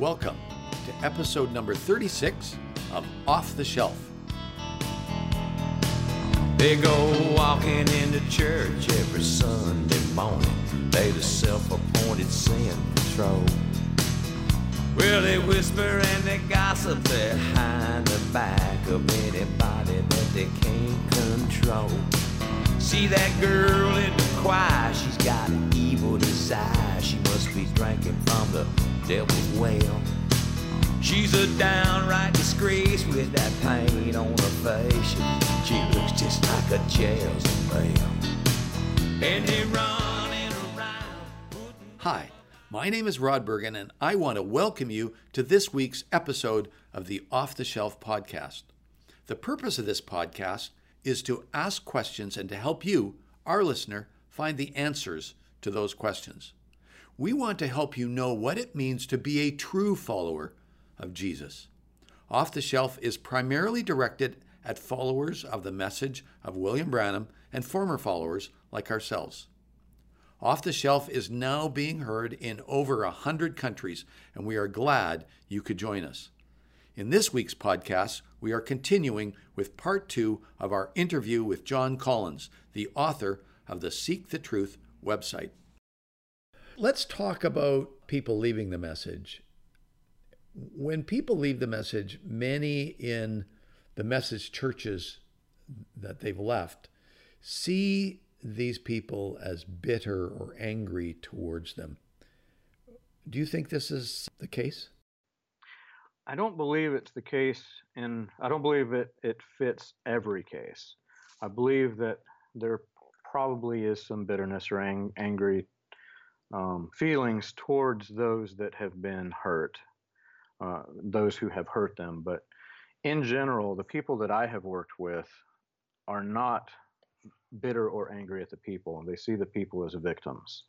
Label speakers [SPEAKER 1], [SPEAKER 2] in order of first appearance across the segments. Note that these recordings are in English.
[SPEAKER 1] Welcome to episode number 36 of Off the Shelf.
[SPEAKER 2] They go walking into church every Sunday morning. They the self-appointed sin patrol. Well, they whisper and they gossip behind the back of anybody that they can't control. See that girl in the choir, she's got an evil desire. She must be drinking from the devil's well. She's a downright disgrace with that pain on her face. She looks just like a Jezebel. And they running around.
[SPEAKER 1] Hi, my name is Rod Bergen, and I want to welcome you to this week's episode of the Off the Shelf podcast. The purpose of this podcast is to ask questions and to help you, our listener, find the answers to those questions. We want to help you know what it means to be a true follower of Jesus. Off the Shelf is primarily directed at followers of the message of William Branham and former followers like ourselves. Off the Shelf is now being heard in over a hundred countries, and we are glad you could join us. In this week's podcast, we are continuing with part two of our interview with John Collins, the author of the Seek the Truth website. Let's talk about people leaving the message. When people leave the message, many in the message churches that they've left see these people as bitter or angry towards them. Do you think this is the case?
[SPEAKER 3] I don't believe it's the case, and I don't believe it, it fits every case. I believe that there probably is some bitterness or ang- angry um, feelings towards those that have been hurt, uh, those who have hurt them. But in general, the people that I have worked with are not bitter or angry at the people. They see the people as victims.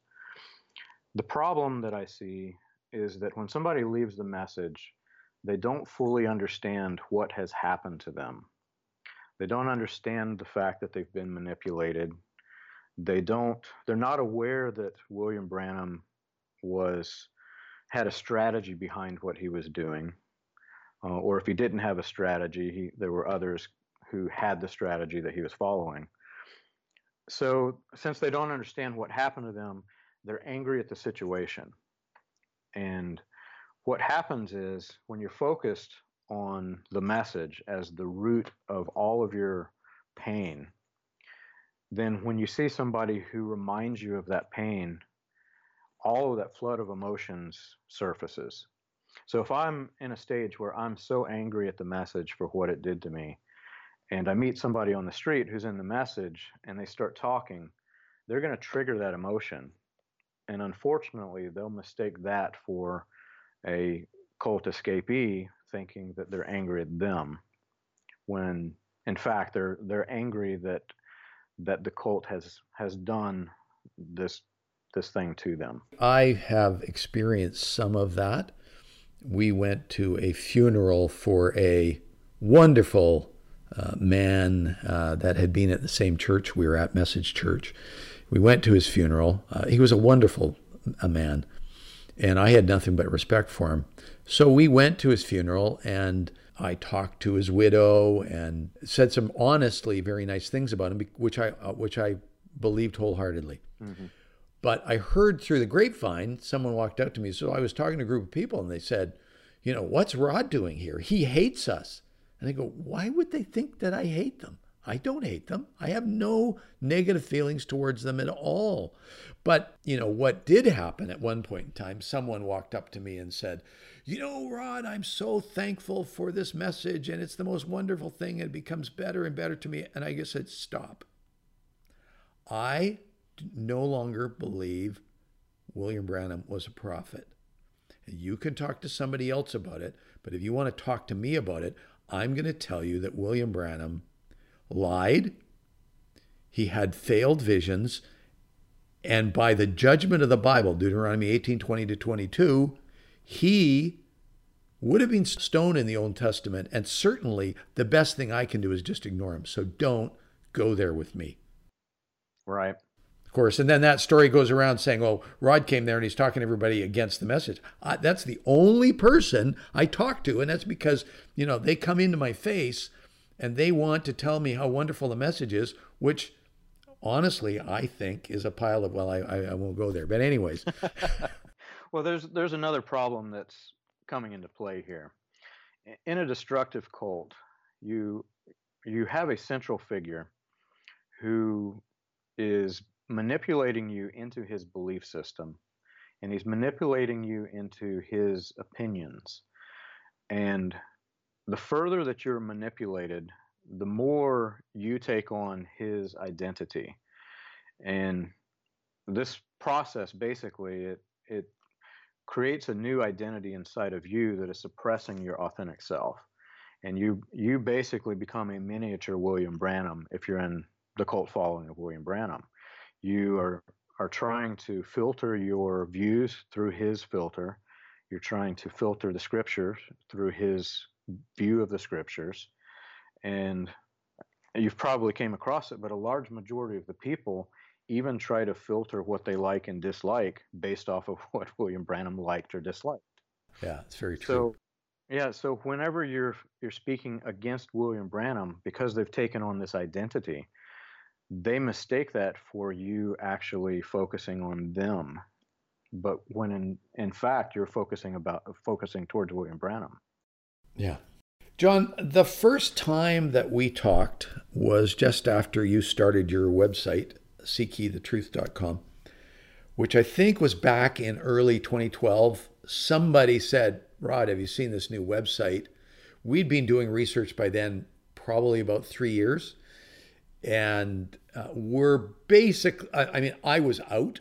[SPEAKER 3] The problem that I see is that when somebody leaves the message, they don't fully understand what has happened to them. They don't understand the fact that they've been manipulated. They don't they're not aware that William Branham was had a strategy behind what he was doing. Uh, or if he didn't have a strategy, he, there were others who had the strategy that he was following. So, since they don't understand what happened to them, they're angry at the situation. And what happens is when you're focused on the message as the root of all of your pain, then when you see somebody who reminds you of that pain, all of that flood of emotions surfaces. So if I'm in a stage where I'm so angry at the message for what it did to me, and I meet somebody on the street who's in the message and they start talking, they're going to trigger that emotion. And unfortunately, they'll mistake that for a cult escapee thinking that they're angry at them when in fact they're they're angry that that the cult has has done this this thing to them.
[SPEAKER 1] I have experienced some of that. We went to a funeral for a wonderful uh, man uh, that had been at the same church we were at, Message Church. We went to his funeral. Uh, he was a wonderful a man, and I had nothing but respect for him. So we went to his funeral, and I talked to his widow and said some honestly very nice things about him, which I uh, which I believed wholeheartedly. But I heard through the grapevine, someone walked up to me. So I was talking to a group of people, and they said, "You know, what's Rod doing here? He hates us." And I go, "Why would they think that I hate them? I don't hate them. I have no negative feelings towards them at all." But you know what did happen at one point in time? Someone walked up to me and said, "You know, Rod, I'm so thankful for this message, and it's the most wonderful thing. It becomes better and better to me." And I just said, "Stop." I no longer believe William Branham was a prophet. You can talk to somebody else about it, but if you want to talk to me about it, I'm going to tell you that William Branham lied. He had failed visions, and by the judgment of the Bible, Deuteronomy 18:20 to 22, he would have been stoned in the Old Testament, and certainly the best thing I can do is just ignore him. So don't go there with me.
[SPEAKER 3] Right.
[SPEAKER 1] of course. And then that story goes around saying, "Oh, Rod came there and he's talking to everybody against the message." Uh, that's the only person I talk to, and that's because you know they come into my face and they want to tell me how wonderful the message is, which honestly I think is a pile of well, I I, I won't go there, but anyways.
[SPEAKER 3] well, there's there's another problem that's coming into play here. In a destructive cult, you you have a central figure who is manipulating you into his belief system and he's manipulating you into his opinions and the further that you're manipulated the more you take on his identity and this process basically it it creates a new identity inside of you that is suppressing your authentic self and you you basically become a miniature William Branham if you're in the cult following of William Branham. You are are trying to filter your views through his filter. You're trying to filter the scriptures through his view of the scriptures. And you've probably came across it, but a large majority of the people even try to filter what they like and dislike based off of what William Branham liked or disliked.
[SPEAKER 1] Yeah, it's very true.
[SPEAKER 3] So yeah, so whenever you're you're speaking against William Branham because they've taken on this identity, they mistake that for you actually focusing on them. But when in in fact you're focusing about focusing towards William Branham.
[SPEAKER 1] Yeah. John, the first time that we talked was just after you started your website, seekyethetruth.com, which I think was back in early 2012. Somebody said, Rod, have you seen this new website? We'd been doing research by then, probably about three years. And uh, we're basically, I, I mean, I was out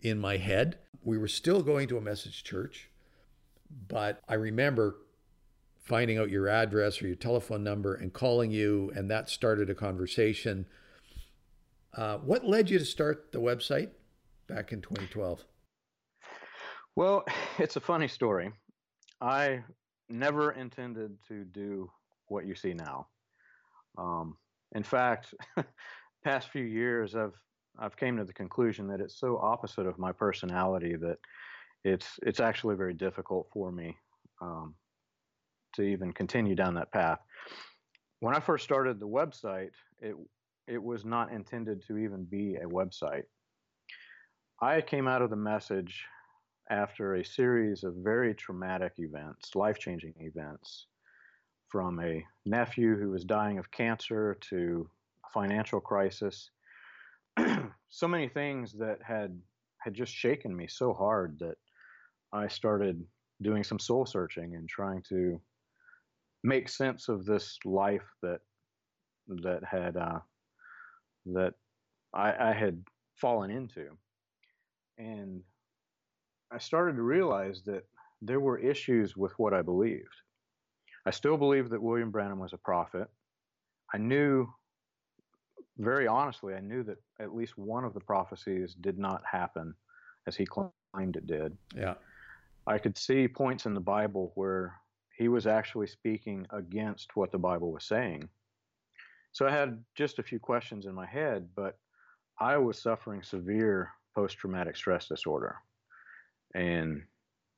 [SPEAKER 1] in my head. We were still going to a message church, but I remember finding out your address or your telephone number and calling you, and that started a conversation. Uh, what led you to start the website back in 2012?
[SPEAKER 3] Well, it's a funny story. I never intended to do what you see now. Um, in fact, past few years, I've I've came to the conclusion that it's so opposite of my personality that it's it's actually very difficult for me um, to even continue down that path. When I first started the website, it it was not intended to even be a website. I came out of the message after a series of very traumatic events, life changing events, from a nephew who was dying of cancer to a financial crisis. so many things that had had just shaken me so hard that I started doing some soul searching and trying to make sense of this life that that had uh, that I, I had fallen into, and I started to realize that there were issues with what I believed. I still believed that William Branham was a prophet. I knew, very honestly, I knew that at least one of the prophecies did not happen as he claimed it did.
[SPEAKER 1] Yeah.
[SPEAKER 3] I could see points in the Bible where he was actually speaking against what the Bible was saying. So I had just a few questions in my head, but I was suffering severe post traumatic stress disorder. And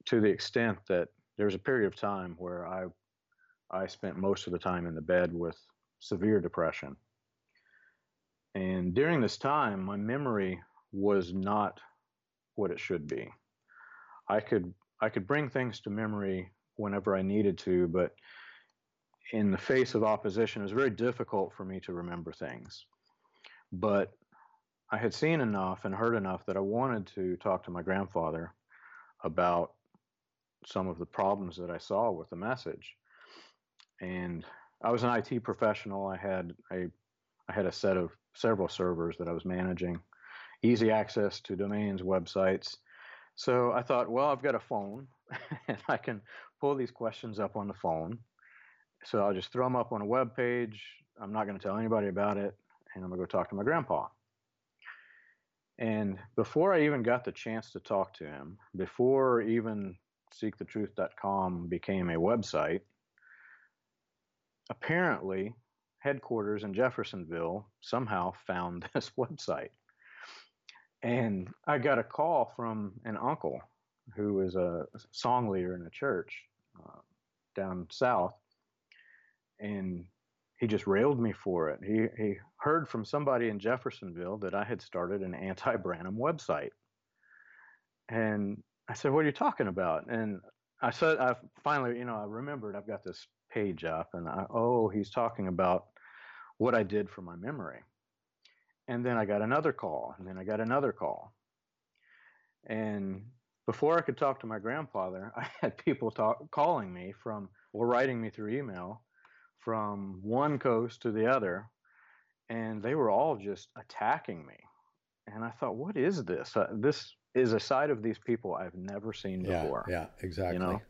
[SPEAKER 3] to the extent that there was a period of time where I I spent most of the time in the bed with severe depression. And during this time, my memory was not what it should be. I could I could bring things to memory whenever I needed to, but in the face of opposition, it was very difficult for me to remember things. But I had seen enough and heard enough that I wanted to talk to my grandfather about some of the problems that I saw with the message. And I was an IT professional. I had a I had a set of several servers that I was managing, easy access to domains, websites. So I thought, well, I've got a phone and I can pull these questions up on the phone. So I'll just throw them up on a web page. I'm not going to tell anybody about it, and I'm going to go talk to my grandpa. And before I even got the chance to talk to him, before even seekthetruth.com became a website, apparently headquarters in Jeffersonville somehow found this website. and I got a call from an uncle who was a song leader in a church uh, down south, and he just railed me for it. He he heard from somebody in Jeffersonville that I had started an anti-Branham website, and I said, "What are you talking about?" And I said, "I finally, you know, I remembered. I've got this page up, and I, oh, he's talking about what I did for my memory." And then I got another call, and then I got another call, and before I could talk to my grandfather, I had people talk, calling me from or writing me through email from one coast to the other, and they were all just attacking me. And I thought, what is this? Uh, this is a side of these people I've never seen
[SPEAKER 1] yeah,
[SPEAKER 3] before.
[SPEAKER 1] Yeah, exactly. You know?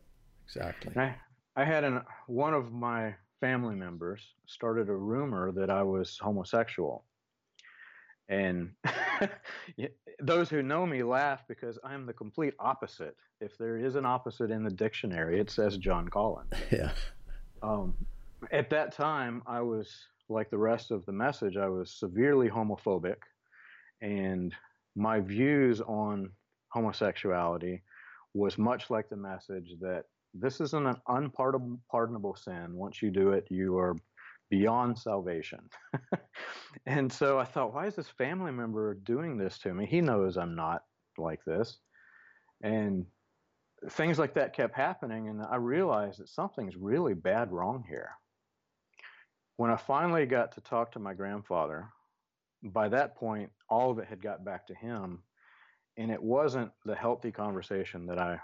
[SPEAKER 1] Exactly.
[SPEAKER 3] And I, I had an, one of my family members started a rumor that I was homosexual. And those who know me laugh because I'm the complete opposite. If there is an opposite in the dictionary, it says John Collins.
[SPEAKER 1] Yeah.
[SPEAKER 3] Um, at that time, I was like the rest of the message. I was severely homophobic, and my views on homosexuality was much like the message that this isn't an unpardonable sin. Once you do it, you are beyond salvation. and so I thought, why is this family member doing this to me? He knows I'm not like this. And things like that kept happening. And I realized that something's really bad wrong here. When I finally got to talk to my grandfather, by that point, all of it had got back to him. And it wasn't the healthy conversation that I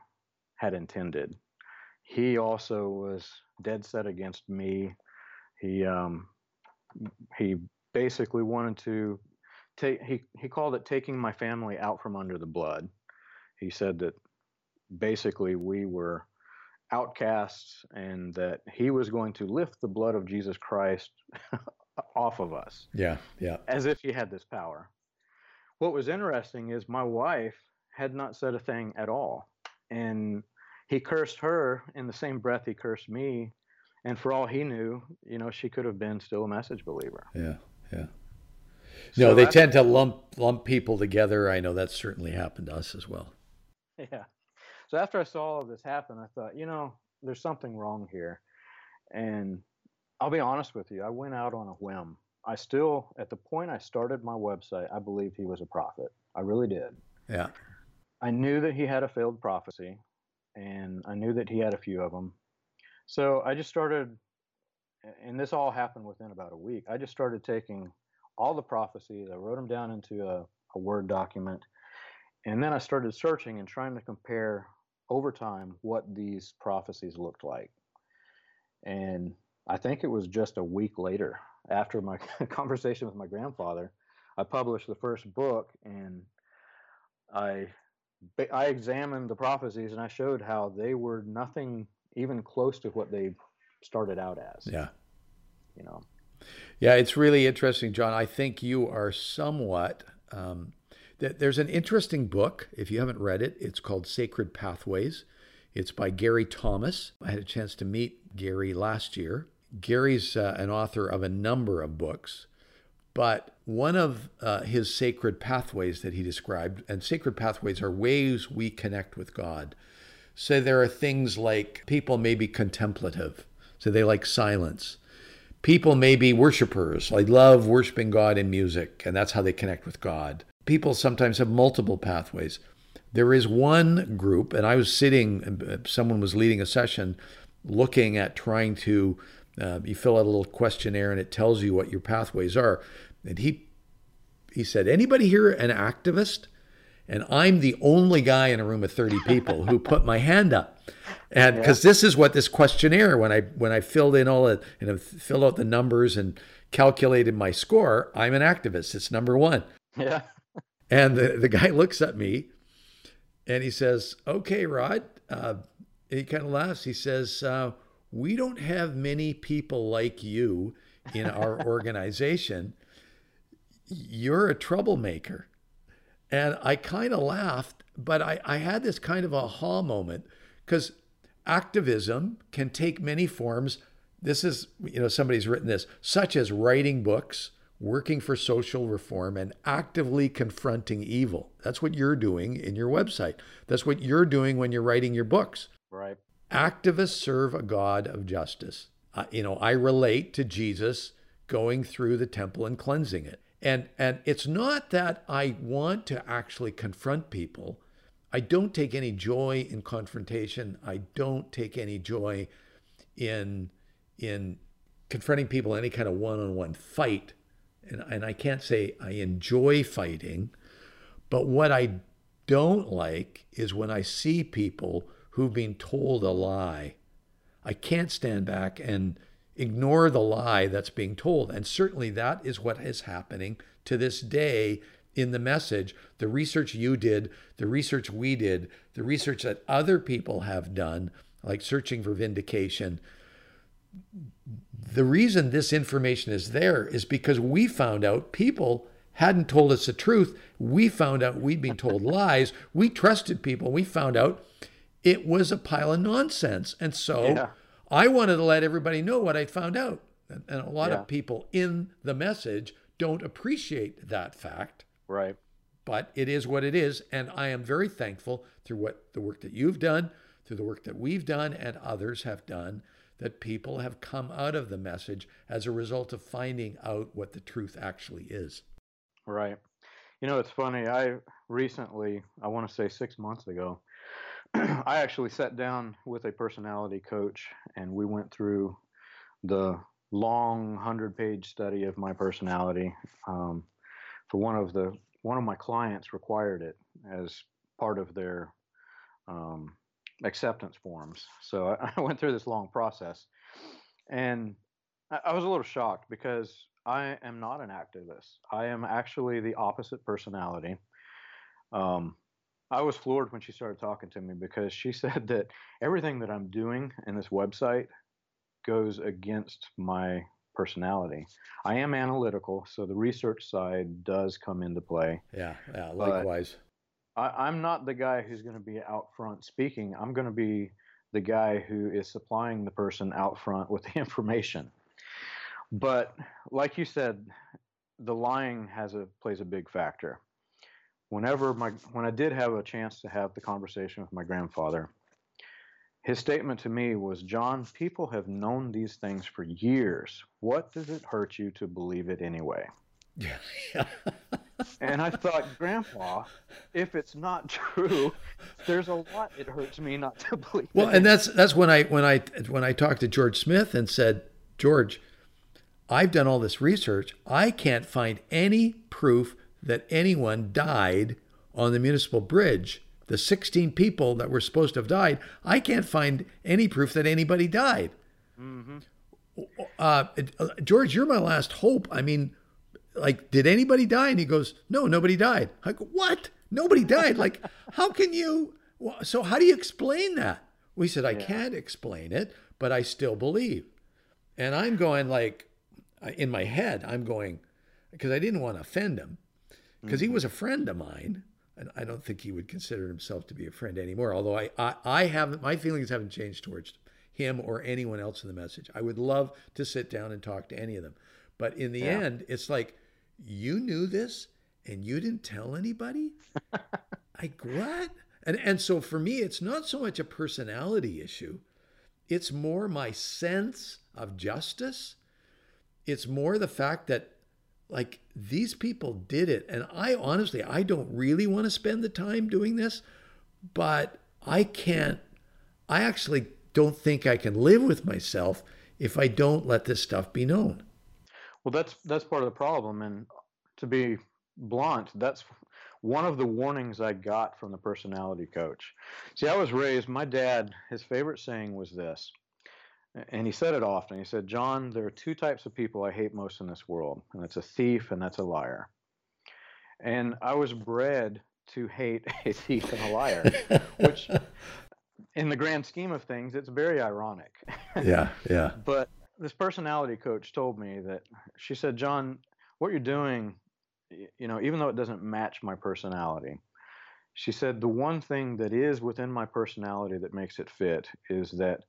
[SPEAKER 3] had intended. He also was dead set against me he um, he basically wanted to take he he called it taking my family out from under the blood. He said that basically we were outcasts and that he was going to lift the blood of Jesus Christ off of us.
[SPEAKER 1] Yeah, yeah.
[SPEAKER 3] As if he had this power. What was interesting is my wife had not said a thing at all. And he cursed her in the same breath he cursed me and for all he knew, you know, she could have been still a message believer.
[SPEAKER 1] Yeah, yeah. No, they tend to lump lump people together. I know that certainly happened to us as well.
[SPEAKER 3] Yeah. So after I saw all of this happen, I thought, you know, there's something wrong here. And I'll be honest with you, I went out on a whim. I still, at the point I started my website, I believed he was a prophet. I really did.
[SPEAKER 1] Yeah.
[SPEAKER 3] I knew that he had a failed prophecy, and I knew that he had a few of them. So I just started, and this all happened within about a week. I just started taking all the prophecies, I wrote them down into a, a Word document, and then I started searching and trying to compare over time what these prophecies looked like. And I think it was just a week later, after my conversation with my grandfather, I published the first book and I I examined the prophecies and I showed how they were nothing even close to what they started out as.
[SPEAKER 1] Yeah.
[SPEAKER 3] You know.
[SPEAKER 1] Yeah, it's really interesting, John. I think you are somewhat. Um, there's an interesting book. If you haven't read it, it's called Sacred Pathways. It's by Gary Thomas. I had a chance to meet Gary last year. Gary's uh, an author of a number of books, but one of uh, his sacred pathways that he described, and sacred pathways are ways we connect with God. So there are things like people may be contemplative, so they like silence. People may be worshipers, they love worshiping God in music, and that's how they connect with God. People sometimes have multiple pathways. There is one group, and I was sitting, someone was leading a session looking at trying to, uh, you fill out a little questionnaire and it tells you what your pathways are. And he, he said, anybody here an activist? and I'm the only guy in a room of 30 people who put my hand up. And because yeah. this is what this questionnaire, when I when I filled in all it and filled out the numbers and calculated my score, I'm an activist. It's number one.
[SPEAKER 3] Yeah.
[SPEAKER 1] And the, the guy looks at me and he says, Okay, Rod. Uh, he kind of laughs. He says, uh, We don't have many people like you in our organization. You're a troublemaker. And I kind of laughed, but I, I had this kind of aha moment because activism can take many forms. This is, you know, somebody's written this, such as writing books, working for social reform, and actively confronting evil. That's what you're doing in your website. That's what you're doing when you're writing your books.
[SPEAKER 3] Right.
[SPEAKER 1] Activists serve a God of justice. Uh, you know, I relate to Jesus going through the temple and cleansing it. And and it's not that I want to actually confront people. I don't take any joy in confrontation. I don't take any joy in in confronting people in any kind of one-on-one fight. And, and I can't say I enjoy fighting, but what I don't like is when I see people who've been told a lie. I can't stand back and ignore the lie that's being told. And certainly that is what is happening to this day in the message. The research you did, the research we did, the research that other people have done, like searching for vindication. The reason this information is there is because we found out people hadn't told us the truth. We found out we'd been told lies. We trusted people. We found out it was a pile of nonsense. And so yeah. I wanted to let everybody know what I found out. And, and a lot yeah. of people in the message don't appreciate that fact.
[SPEAKER 3] Right.
[SPEAKER 1] But it is what it is. And I am very thankful through what the work that you've done, through the work that we've done and others have done, that people have come out of the message as a result of finding out what the truth actually is.
[SPEAKER 3] Right. You know, it's funny. I recently, I want to say six months ago, I actually sat down with a personality coach and we went through the long hundred page study of my personality. Um, for one of the one of my clients required it as part of their um, acceptance forms. So I, I, went through this long process, and I, I was a little shocked because I am not an activist. I am actually the opposite personality. Um, I was floored when she started talking to me because she said that everything that I'm doing in this website goes against my personality. I am analytical, so the research side does come into play.
[SPEAKER 1] Yeah, yeah, likewise.
[SPEAKER 3] I, am not the guy who's going to be out front speaking. I'm going to be the guy who is supplying the person out front with the information. But like you said, the lying has a plays a big factor. Whenever my when I did have a chance to have the conversation with my grandfather, his statement to me was, John, people have known these things for years. What does it hurt you to believe it anyway? Yeah. and I thought, Grandpa, if it's not true, there's a lot it hurts me not to believe.
[SPEAKER 1] Well, it. and that's that's when I when I when I talked to George Smith and said, George, I've done all this research. I can't find any proof that anyone died on the municipal bridge the 16 people that were supposed to have died, I can't find any proof that anybody died. Mm-hmm. Uh, George, you're my last hope. I mean, like, did anybody die? And he goes, no, nobody died. I go, what? Nobody died? like, how can you? So, how do you explain that? We said, I yeah. can't explain it, but I still believe. And I'm going, like, in my head, I'm going, because I didn't want to offend him, because mm-hmm. he was a friend of mine. And I don't think he would consider himself to be a friend anymore. Although I, I, I haven't, my feelings haven't changed towards him or anyone else in the message. I would love to sit down and talk to any of them. But in the yeah. end, it's like, you knew this and you didn't tell anybody? I what? And and so for me, it's not so much a personality issue. It's more my sense of justice. It's more the fact that like these people did it and i honestly i don't really want to spend the time doing this but i can't i actually don't think i can live with myself if i don't let this stuff be known
[SPEAKER 3] well that's that's part of the problem and to be blunt that's one of the warnings i got from the personality coach see i was raised my dad his favorite saying was this and he said it often. He said, John, there are two types of people I hate most in this world, and that's a thief and that's a liar. And I was bred to hate a thief and a liar, which, in the grand scheme of things, it's very ironic.
[SPEAKER 1] yeah, yeah.
[SPEAKER 3] But this personality coach told me that she said, John, what you're doing, you know, even though it doesn't match my personality, she said, the one thing that is within my personality that makes it fit is that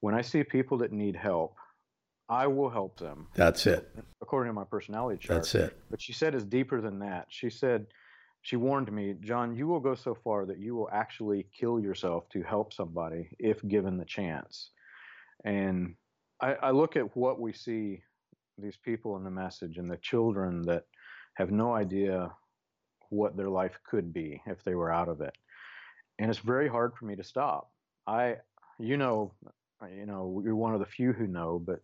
[SPEAKER 3] when I see people that need help, I will help them.
[SPEAKER 1] That's it.
[SPEAKER 3] According to my personality chart.
[SPEAKER 1] That's it.
[SPEAKER 3] But she said it's deeper than that. She said she warned me, John, you will go so far that you will actually kill yourself to help somebody if given the chance. And I, I look at what we see these people in the message and the children that have no idea what their life could be if they were out of it. And it's very hard for me to stop. I, you know, you know, you're one of the few who know, but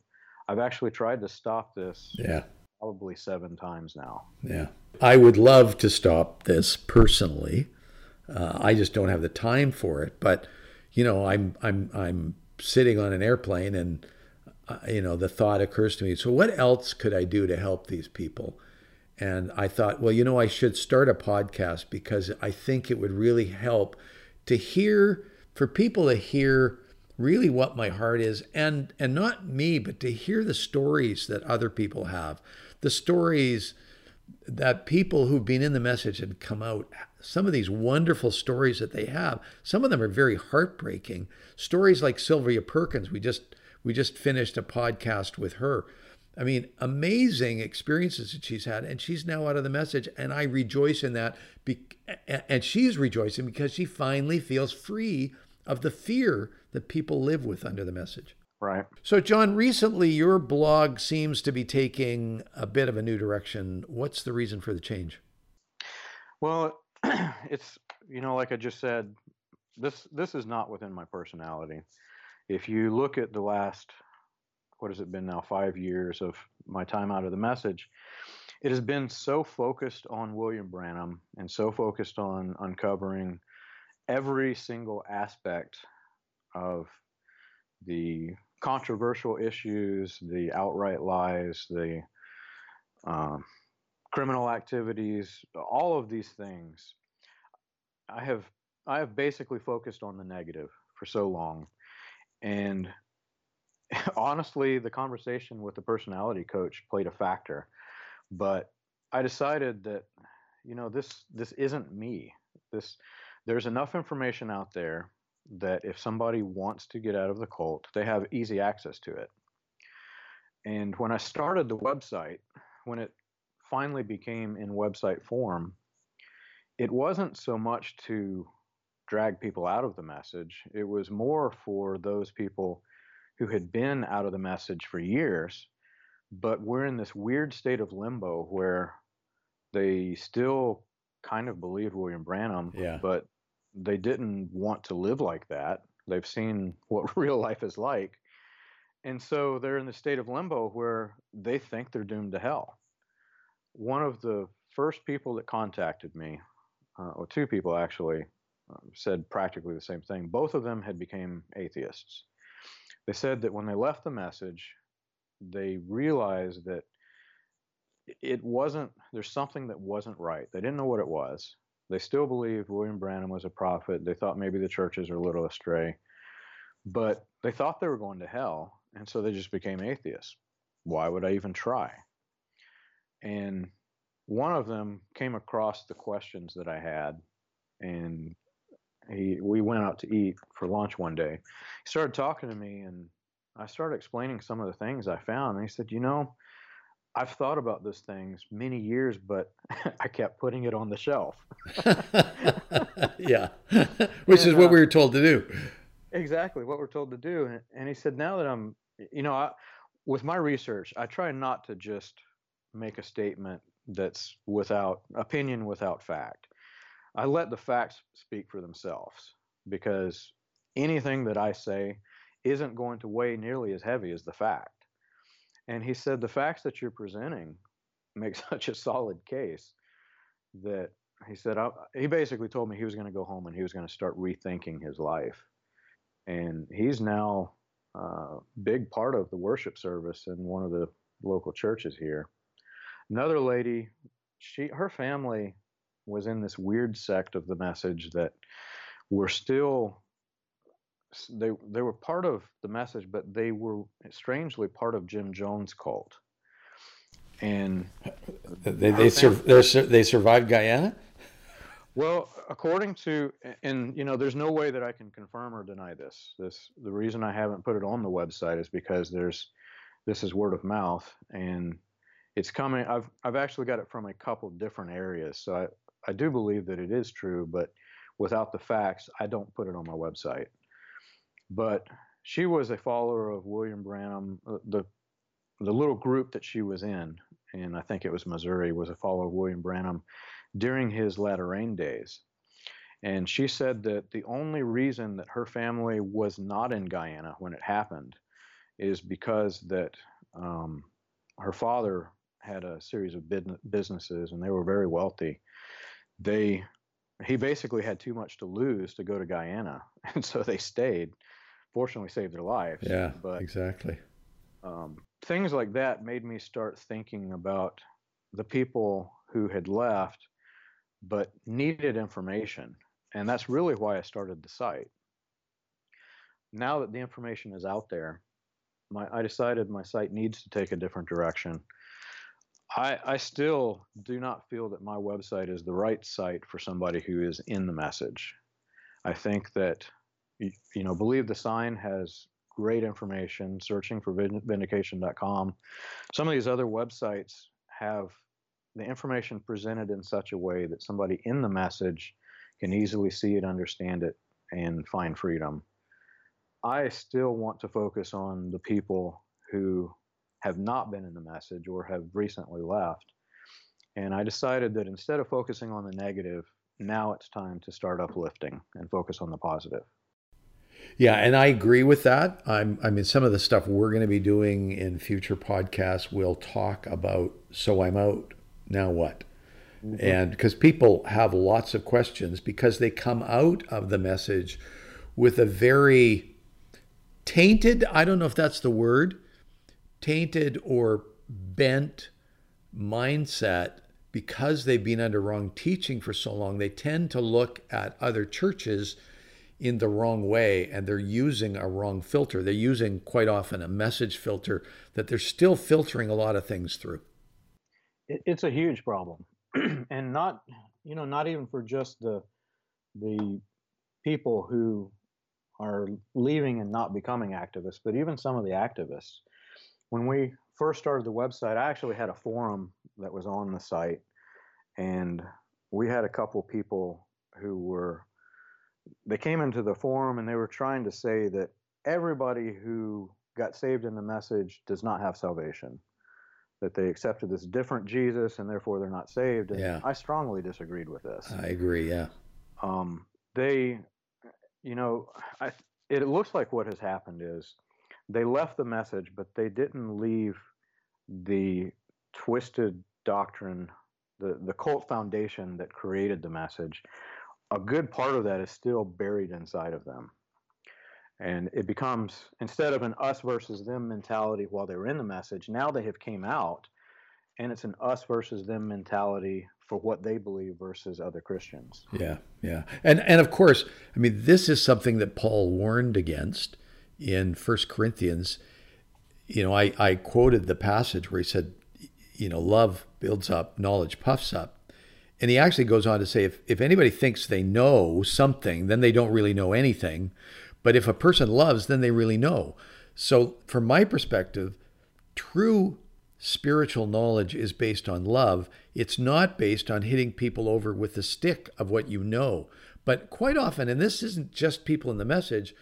[SPEAKER 3] I've actually tried to stop this.
[SPEAKER 1] Yeah.
[SPEAKER 3] Probably seven times now.
[SPEAKER 1] Yeah. I would love to stop this personally. Uh, I just don't have the time for it. But, you know, I'm I'm I'm sitting on an airplane and uh, you know the thought occurs to me. So what else could I do to help these people? And I thought, well, you know, I should start a podcast because I think it would really help to hear for people to hear really what my heart is and and not me but to hear the stories that other people have the stories that people who've been in the message and come out some of these wonderful stories that they have some of them are very heartbreaking stories like sylvia perkins we just we just finished a podcast with her i mean amazing experiences that she's had and she's now out of the message and i rejoice in that and she's rejoicing because she finally feels free of the fear that people live with under the message.
[SPEAKER 3] Right.
[SPEAKER 1] So, John, recently your blog seems to be taking a bit of a new direction. What's the reason for the change?
[SPEAKER 3] Well, it's you know, like I just said, this this is not within my personality. If you look at the last, what has it been now, five years of my time out of the message, it has been so focused on William Branham and so focused on uncovering every single aspect of the controversial issues, the outright lies, the um, criminal activities, all of these things. I have I have basically focused on the negative for so long, and honestly, the conversation with the personality coach played a factor. But I decided that you know this this isn't me. This there's enough information out there that if somebody wants to get out of the cult, they have easy access to it. And when I started the website, when it finally became in website form, it wasn't so much to drag people out of the message, it was more for those people who had been out of the message for years, but we're in this weird state of limbo where they still kind of believed William Branham,
[SPEAKER 1] yeah.
[SPEAKER 3] but they didn't want to live like that. They've seen what real life is like. And so they're in the state of limbo where they think they're doomed to hell. One of the first people that contacted me, uh, or two people actually, uh, said practically the same thing. Both of them had become atheists. They said that when they left the message, they realized that it wasn't there's something that wasn't right. They didn't know what it was. They still believed William Branham was a prophet. They thought maybe the churches are a little astray, but they thought they were going to hell, and so they just became atheists. Why would I even try? And one of them came across the questions that I had, and he we went out to eat for lunch one day. He started talking to me, and I started explaining some of the things I found. And he said, "You know, I've thought about those things many years, but I kept putting it on the shelf.
[SPEAKER 1] yeah, which and, is what uh, we were told to do.
[SPEAKER 3] Exactly what we're told to do. And, and he said, now that I'm, you know, I, with my research, I try not to just make a statement that's without opinion, without fact. I let the facts speak for themselves because anything that I say isn't going to weigh nearly as heavy as the fact. And he said the facts that you're presenting make such a solid case that he said I, he basically told me he was going to go home and he was going to start rethinking his life. And he's now a uh, big part of the worship service in one of the local churches here. Another lady, she her family was in this weird sect of the message that were still they they were part of the message, but they were strangely part of Jim Jones' cult. And uh,
[SPEAKER 1] they they, sur- they survived Guyana.
[SPEAKER 3] Well, according to and you know, there's no way that I can confirm or deny this. This the reason I haven't put it on the website is because there's this is word of mouth and it's coming. I've I've actually got it from a couple different areas. So I do believe that it is true, but without the facts, I don't put it on my website. But she was a follower of William Branham. Uh, the the little group that she was in, and I think it was Missouri, was a follower of William Branham during his latter rain days. And she said that the only reason that her family was not in Guyana when it happened is because that um, her father had a series of businesses and they were very wealthy. They he basically had too much to lose to go to Guyana, and so they stayed. Fortunately, saved their lives.
[SPEAKER 1] Yeah, but exactly.
[SPEAKER 3] Um, things like that made me start thinking about the people who had left but needed information, and that's really why I started the site. Now that the information is out there, my I decided my site needs to take a different direction. I, I still do not feel that my website is the right site for somebody who is in the message. I think that you know, believe the sign has great information. Searching for vindication.com. Some of these other websites have the information presented in such a way that somebody in the message can easily see it, understand it, and find freedom. I still want to focus on the people who have not been in the message or have recently left. And I decided that instead of focusing on the negative, now it's time to start uplifting and focus on the positive.
[SPEAKER 1] Yeah, and I agree with that. I'm, I mean, some of the stuff we're going to be doing in future podcasts will talk about. So I'm out. Now what? Mm-hmm. And because people have lots of questions because they come out of the message with a very tainted, I don't know if that's the word, tainted or bent mindset because they've been under wrong teaching for so long. They tend to look at other churches in the wrong way and they're using a wrong filter. They're using quite often a message filter that they're still filtering a lot of things through.
[SPEAKER 3] It's a huge problem. and not, you know, not even for just the the people who are leaving and not becoming activists, but even some of the activists. When we first started the website, I actually had a forum that was on the site, and we had a couple people who were they came into the forum and they were trying to say that everybody who got saved in the message does not have salvation that they accepted this different jesus and therefore they're not saved and
[SPEAKER 1] yeah.
[SPEAKER 3] i strongly disagreed with this
[SPEAKER 1] i agree yeah
[SPEAKER 3] um, they you know I, it looks like what has happened is they left the message but they didn't leave the twisted doctrine the, the cult foundation that created the message a good part of that is still buried inside of them. And it becomes instead of an us versus them mentality while they were in the message, now they have came out and it's an us versus them mentality for what they believe versus other Christians.
[SPEAKER 1] Yeah, yeah. And and of course, I mean this is something that Paul warned against in First Corinthians. You know, I, I quoted the passage where he said, you know, love builds up, knowledge puffs up. And he actually goes on to say if, if anybody thinks they know something, then they don't really know anything. But if a person loves, then they really know. So, from my perspective, true spiritual knowledge is based on love. It's not based on hitting people over with the stick of what you know. But quite often, and this isn't just people in the message,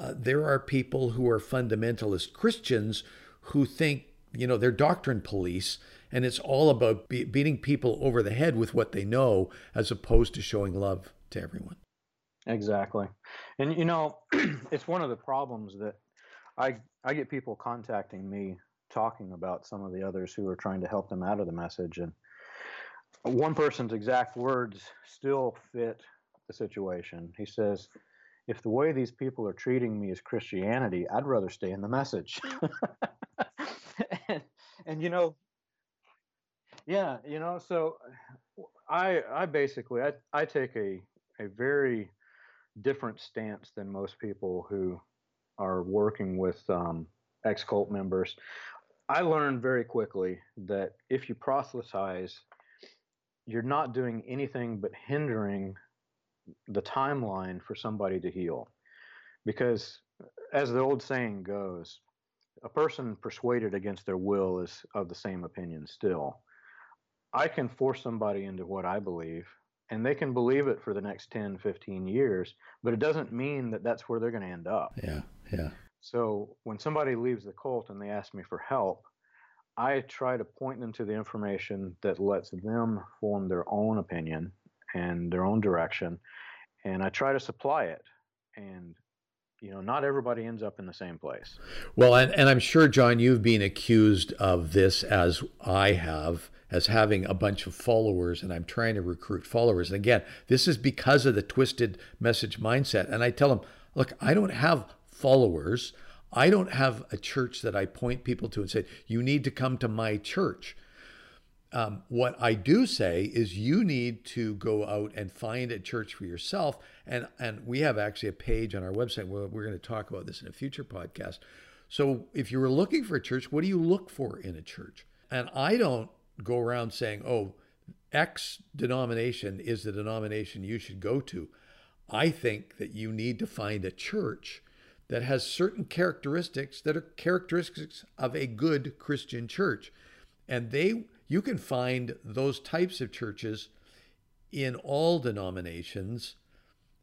[SPEAKER 1] uh, there are people who are fundamentalist Christians who think, you know, they're doctrine police and it's all about be- beating people over the head with what they know as opposed to showing love to everyone.
[SPEAKER 3] Exactly. And you know, it's one of the problems that I I get people contacting me talking about some of the others who are trying to help them out of the message and one person's exact words still fit the situation. He says, if the way these people are treating me is Christianity, I'd rather stay in the message. and, and, you know, yeah, you know, so I I basically I I take a a very different stance than most people who are working with um, ex cult members. I learned very quickly that if you proselytize, you're not doing anything but hindering the timeline for somebody to heal. Because, as the old saying goes, a person persuaded against their will is of the same opinion still. I can force somebody into what I believe, and they can believe it for the next 10, 15 years, but it doesn't mean that that's where they're going to end up.
[SPEAKER 1] Yeah, yeah.
[SPEAKER 3] So when somebody leaves the cult and they ask me for help, I try to point them to the information that lets them form their own opinion and their own direction, and I try to supply it. And you know, not everybody ends up in the same place.
[SPEAKER 1] Well, and, and I'm sure, John, you've been accused of this as I have, as having a bunch of followers, and I'm trying to recruit followers. And again, this is because of the twisted message mindset. And I tell them, look, I don't have followers. I don't have a church that I point people to and say, you need to come to my church. Um, what I do say is you need to go out and find a church for yourself. And, and we have actually a page on our website where we're going to talk about this in a future podcast. So if you were looking for a church, what do you look for in a church? And I don't go around saying, oh, X denomination is the denomination you should go to. I think that you need to find a church that has certain characteristics that are characteristics of a good Christian church. And they you can find those types of churches in all denominations,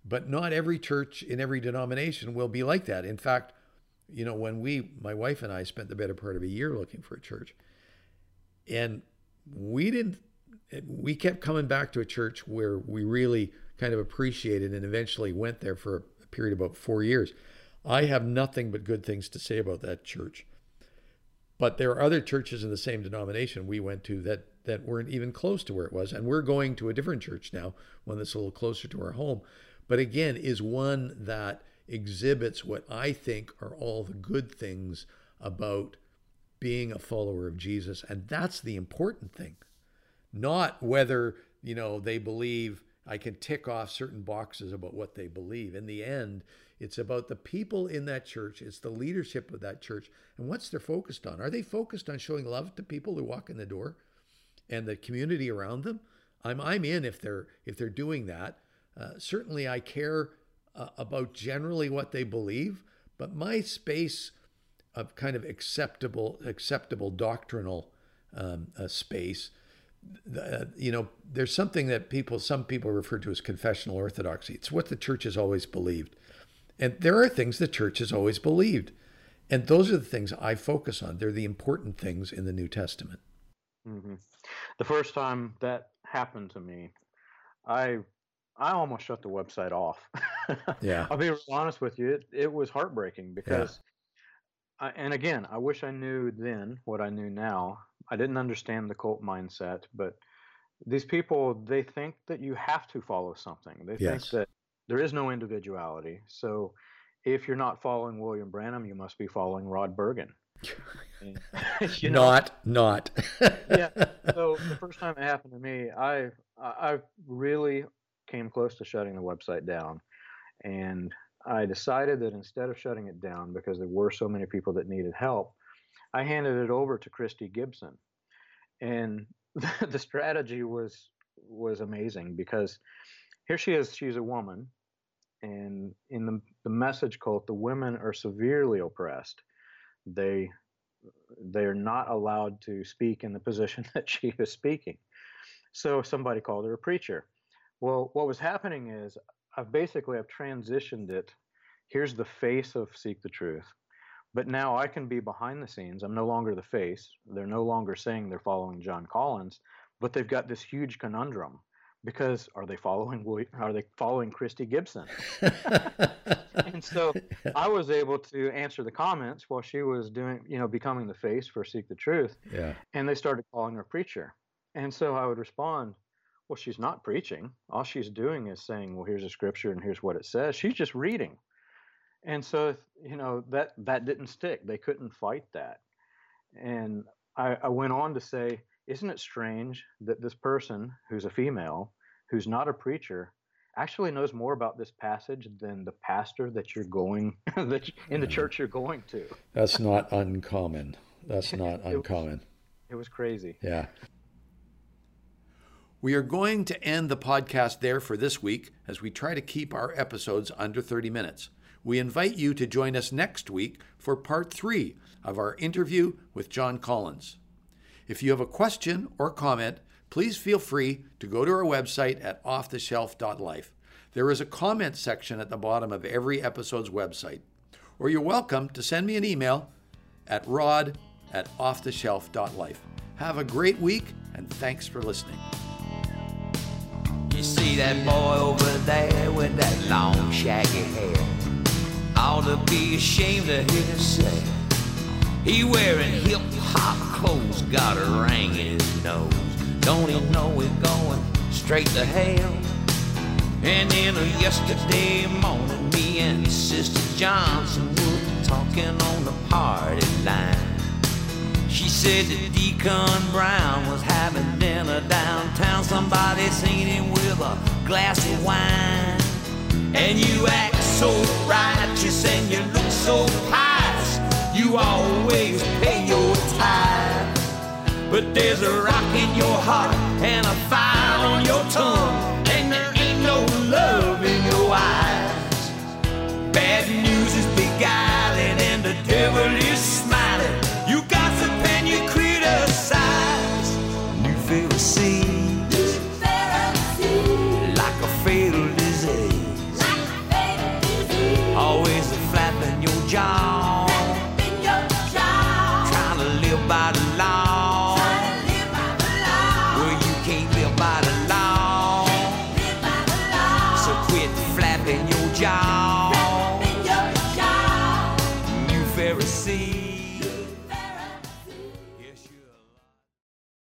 [SPEAKER 1] but not every church in every denomination will be like that. In fact, you know, when we, my wife and I, spent the better part of a year looking for a church, and we didn't, we kept coming back to a church where we really kind of appreciated and eventually went there for a period of about four years. I have nothing but good things to say about that church. But there are other churches in the same denomination we went to that that weren't even close to where it was, and we're going to a different church now, one that's a little closer to our home. But again, is one that exhibits what I think are all the good things about being a follower of Jesus, and that's the important thing. Not whether you know they believe I can tick off certain boxes about what they believe. In the end, it's about the people in that church, it's the leadership of that church, and what's they're focused on. Are they focused on showing love to people who walk in the door and the community around them? I'm I'm in if they're if they're doing that. Uh, certainly, I care uh, about generally what they believe, but my space of kind of acceptable acceptable doctrinal um, uh, space uh, you know, there's something that people, some people refer to as confessional orthodoxy. It's what the church has always believed. And there are things the church has always believed. And those are the things I focus on. They're the important things in the New Testament.
[SPEAKER 3] Mm-hmm. The first time that happened to me, I I almost shut the website off.
[SPEAKER 1] yeah.
[SPEAKER 3] I'll be honest with you. It, it was heartbreaking because, yeah. I, and again, I wish I knew then what I knew now. I didn't understand the cult mindset, but these people, they think that you have to follow something. They yes. think that there is no individuality. So if you're not following William Branham, you must be following Rod Bergen.
[SPEAKER 1] you know? Not, not.
[SPEAKER 3] yeah. So the first time it happened to me, I I really came close to shutting the website down, and I decided that instead of shutting it down because there were so many people that needed help, I handed it over to Christy Gibson, and the strategy was was amazing because here she is. She's a woman and in the, the message cult, the women are severely oppressed. They they are not allowed to speak in the position that she is speaking. So somebody called her a preacher. Well, what was happening is I've basically I've transitioned it. Here's the face of Seek the Truth. But now I can be behind the scenes. I'm no longer the face. They're no longer saying they're following John Collins, but they've got this huge conundrum because are they following are they following Christy Gibson? and so I was able to answer the comments while she was doing, you know, becoming the face for Seek the Truth.
[SPEAKER 1] Yeah.
[SPEAKER 3] And they started calling her preacher. And so I would respond, well, she's not preaching. All she's doing is saying, well, here's a scripture and here's what it says. She's just reading. And so, you know, that that didn't stick. They couldn't fight that. And I, I went on to say, isn't it strange that this person who's a female who's not a preacher actually knows more about this passage than the pastor that you're going that in the church you're going to.
[SPEAKER 1] That's not uncommon. That's not uncommon.
[SPEAKER 3] It was, it was crazy.
[SPEAKER 1] Yeah. We are going to end the podcast there for this week as we try to keep our episodes under 30 minutes. We invite you to join us next week for part three of our interview with John Collins. If you have a question or comment, please feel free to go to our website at offtheshelf.life. There is a comment section at the bottom of every episode's website, or you're welcome to send me an email at rod at offtheshelf.life. Have a great week, and thanks for listening.
[SPEAKER 2] You see that boy over there with that long shaggy hair? Ought to be ashamed hear himself. He wearing hip hop clothes, got a ring in his nose. Don't even know we're going straight to hell? And then uh, yesterday morning, me and Sister Johnson were talking on the party line. She said that Deacon Brown was having dinner downtown. Somebody seen him with a glass of wine. And you act so righteous and you look so pious. You always pay your tithe. But there's a rock in your heart and a fire on your tongue. And there ain't no love in your eyes. Bad news is beguiling and the devil